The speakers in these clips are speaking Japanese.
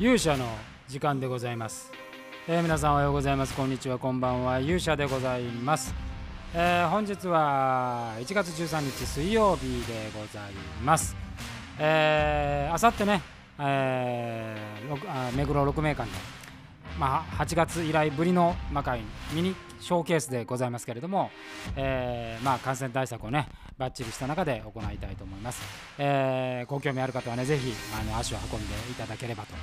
勇者の時間でございます、えー皆さんおはようございます。こんにちは。こんばんは。勇者でございます、えー本日は1月13日水曜日でございます。えーあさってね、えー目黒六名館でまあ、8月以来ぶりの魔界ミニショーケースでございますけれども、えーまあ、感染対策をねバッチリした中で行いたいと思います、えーご興味ある方はねぜひあの足を運んでいただければと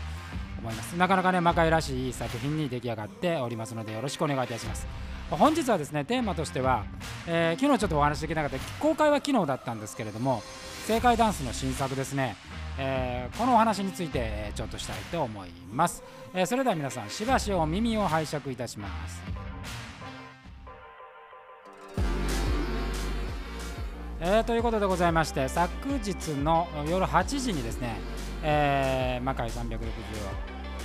思います。なかなかね魔界らしいいい作品に出来上がっておりますのでよろしくお願いいたします。本日はですねテーマとしては、えー昨日ちょっとお話しできなかった公開は昨日だったんですけれども正解ダンスの新作ですね。えーこのお話についてちょっとしたいと思います、えーそれでは皆さんしばしお耳を拝借いたします。えーということでございまして昨日の夜8時にですね、えー魔界360を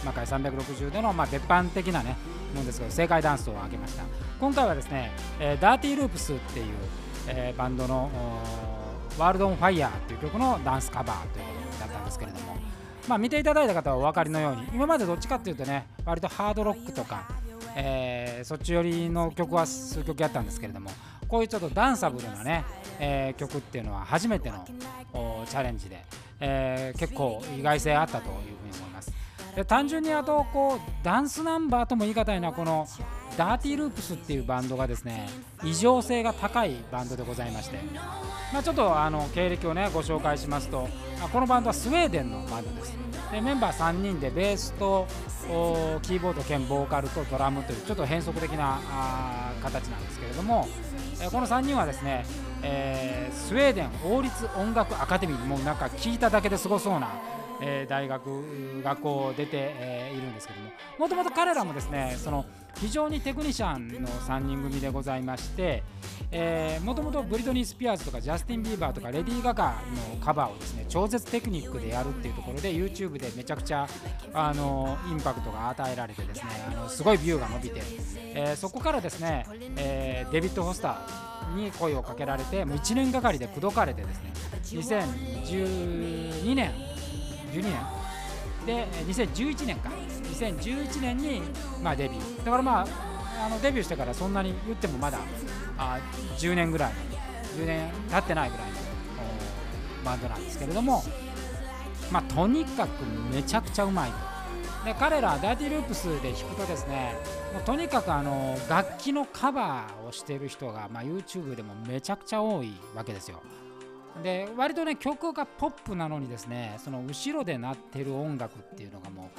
魔界360での、まあ、別版的なねもんですけど正解ダンスを上げました。今回はですね、えーダーティーループスっていう、えーバンドのーワールドオンファイヤーっていう曲のダンスカバーということだったんですけれどもまあ見ていただいた方はお分かりのように今までどっちかっていうとね割とハードロックとか、えーそっち寄りの曲は数曲やったんですけれどもこういうちょっとダンサブルなね、えー曲っていうのは初めてのチャレンジで、えー結構意外性あったというふうに思います。で単純にあとこうダンスナンバーとも言い難いのはこのダーティーループスっていうバンドがですね異常性が高いバンドでございまして、まあ、ちょっとあの経歴をねご紹介しますとこのバンドはスウェーデンのバンドです。でメンバー3人でベースとキーボード兼ボーカルとドラムというちょっと変則的なあ形なんですけれども、この3人はですね、えースウェーデン王立音楽アカデミーもうなんか聞いただけですごそうな、えー大学学校を出て、えーいるんですけども。もともと彼らもですねその非常にテクニシャンの3人組でございましてもともとブリトニー・スピアーズとかジャスティン・ビーバーとかレディー・ガガのカバーをですね超絶テクニックでやるっていうところで YouTube でめちゃくちゃあのインパクトが与えられてですねあのすごいビューが伸びて、えーそこからですね、えーデビッド・ホスターに声をかけられてもう1年がかりで口説かれてですね2012年12年でえ2011年か。2011年に、まあ、デビュー。だからまああのデビューしてからそんなに言ってもまだあ10年ぐらい。10年経ってないぐらいのバンドなんですけれども。まあとにかくめちゃくちゃうまい。で彼らダーティーループスで弾くとですねもうとにかくあの楽器のカバーをしてる人が、まあ、YouTube でもめちゃくちゃ多いわけですよ。で割とね曲がポップなのにですねその後ろで鳴ってる音楽っていうのがも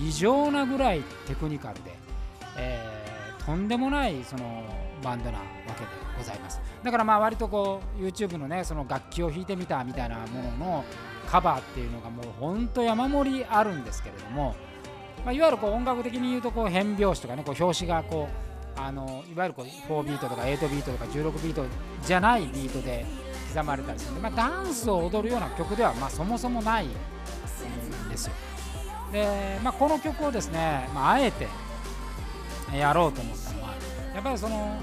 う異常なぐらいテクニカルで、えーとんでもないそのバンドなわけでございます。だからまあ割とこう YouTube のねその楽器を弾いてみたみたいなもののカバーっていうのがもうほんと山盛りあるんですけれども、まあ、いわゆるこう音楽的に言うとこう変拍子とかねこう拍子がこうあのいわゆるこう4ビートとか8ビートとか16ビートじゃないビートで刻まれたりする、まあ、ダンスを踊るような曲ではまあそもそもないんですよ。で、まあ、この曲をですね、まあ、あえてやろうと思ったのはやっぱりその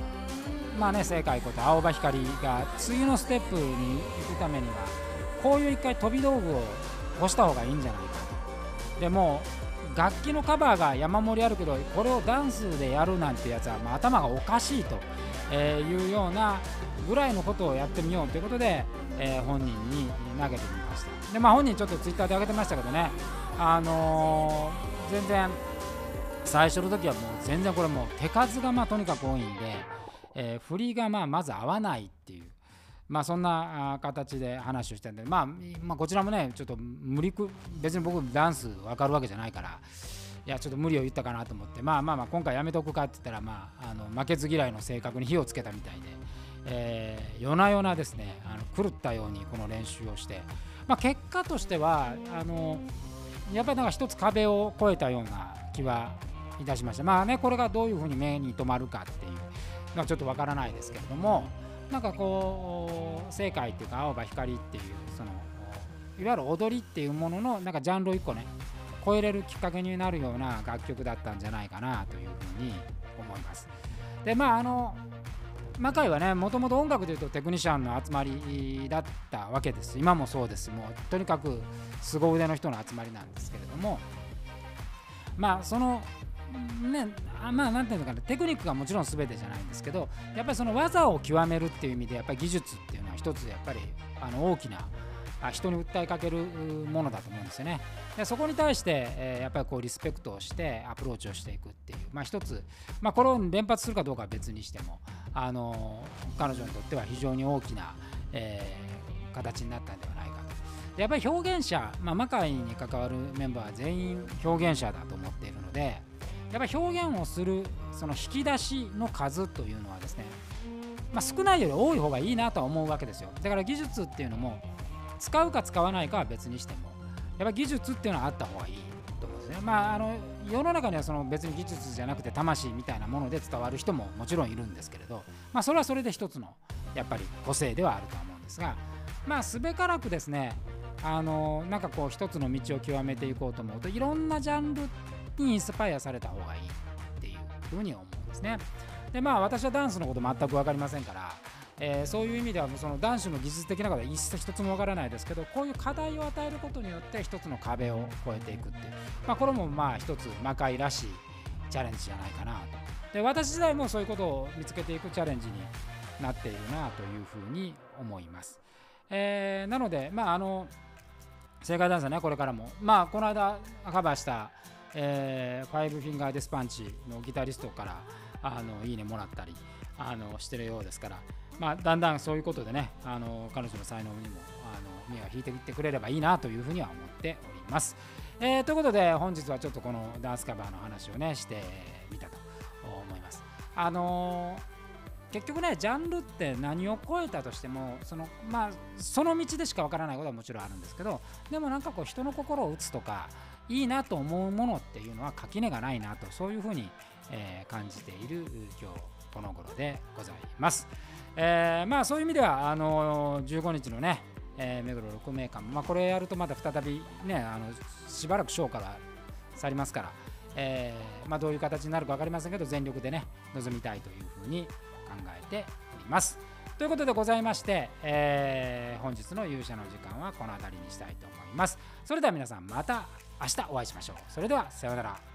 まあね正解こと青葉光が次のステップに行くためにはこういう一回飛び道具を干した方がいいんじゃないかと。でも楽器のカバーが山盛りあるけどこれをダンスでやるなんてやつは、まあ、頭がおかしいと、えいうようなぐらいのことをやってみようということで、えー本人に投げてみました。でまあ本人ちょっとツイッターで上げてましたけどね。あのー全然最初の時はもう全然これもう手数がまあとにかく多いんで、えー振りがまあまず合わないっていうまあそんな形で話をしてんで、まあ、まあこちらもねちょっと無理く別に僕ダンス分かるわけじゃないからいやちょっと無理を言ったかなと思ってまあまあまあ今回やめとくかって言ったらまああの負けず嫌いの性格に火をつけたみたいで、えー夜な夜なですねあの狂ったようにこの練習をして、まあ、結果としてはあのやっぱりなんか一つ壁を越えたような気はいたしましたまあねこれがどういうふうに目に留まるかっていうのはちょっとわからないですけれどもなんかこう正解っていうか青葉光っていうそのいわゆる踊りっていうもののなんかジャンルを一個ね超えれるきっかけになるような楽曲だったんじゃないかなというふうに思います。でまああの魔界はねもともと音楽でいうとテクニシャンの集まりだったわけです。今もそうです。もうとにかく凄腕の人の集まりなんですけれども。まあそのねあまあなんていうのかな。テクニックがもちろん全てじゃないんですけどやっぱりその技を極めるっていう意味でやっぱり技術っていうのは一つやっぱりあの大きな人に訴えかけるものだと思うんですよね。でそこに対して、えー、やっぱりこうリスペクトをしてアプローチをしていくっていう、まあ、一つ、まあ、これを連発するかどうかは別にしても、あの彼女にとっては非常に大きな、えー、形になったんではないかと。やっぱり表現者、まあ、魔界に関わるメンバーは全員表現者だと思っているのでやっぱ表現をするその引き出しの数というのはですね、まあ、少ないより多い方がいいなとは思うわけですよだから技術っていうのも使うか使わないかは別にしてもやっぱ技術っていうのはあった方がいいですねまああの世の中にはその別に技術じゃなくて魂みたいなもので伝わる人ももちろんいるんですけれどまあそれはそれで一つのやっぱり個性ではあると思うんですがまあすべからくですねあのなんかこう一つの道を極めていこうと思うといろんなジャンルにインスパイアされた方がいいっていうふうに思うんですね。でまあ私はダンスのこと全く分かりませんから、えー、そういう意味ではその男子の技術的なことは一切一つも分からないですけどこういう課題を与えることによって一つの壁を越えていくっていう、まあ、これもまあ一つ魔界らしいチャレンジじゃないかなと。で私自体もそういうことを見つけていくチャレンジになっているなというふうに思います。えー、なのでまああの正解ダンスはねこれからもまあこの間カバーしたえー、ファイブフィンガーデスパンチのギタリストからあのいいねもらったりあのしてるようですから、まあ、だんだんそういうことでねあの彼女の才能にもあの目を引いていってくれればいいなというふうには思っております。えー、ということで本日はちょっとこのダンスカバーの話をねしてみたと思います。あのー結局ねジャンルって何を超えたとしてもそのまあその道でしかわからないことはもちろんあるんですけどでもなんかこう人の心を打つとかいいなと思うものっていうのは垣根がないなとそういうふうに、えー、感じている今日この頃でございます。えー、まあそういう意味ではあの15日のね、えー、目黒6名館、まあ、これやるとまた再びねあのしばらくショーから去りますから、えーまあ、どういう形になるか分かりませんけど全力でね臨みたいというふうに考えております。ということでございまして、えー、本日の勇者の時間はこの辺りにしたいと思います。それでは皆さんまた明日お会いしましょう。それではさようなら。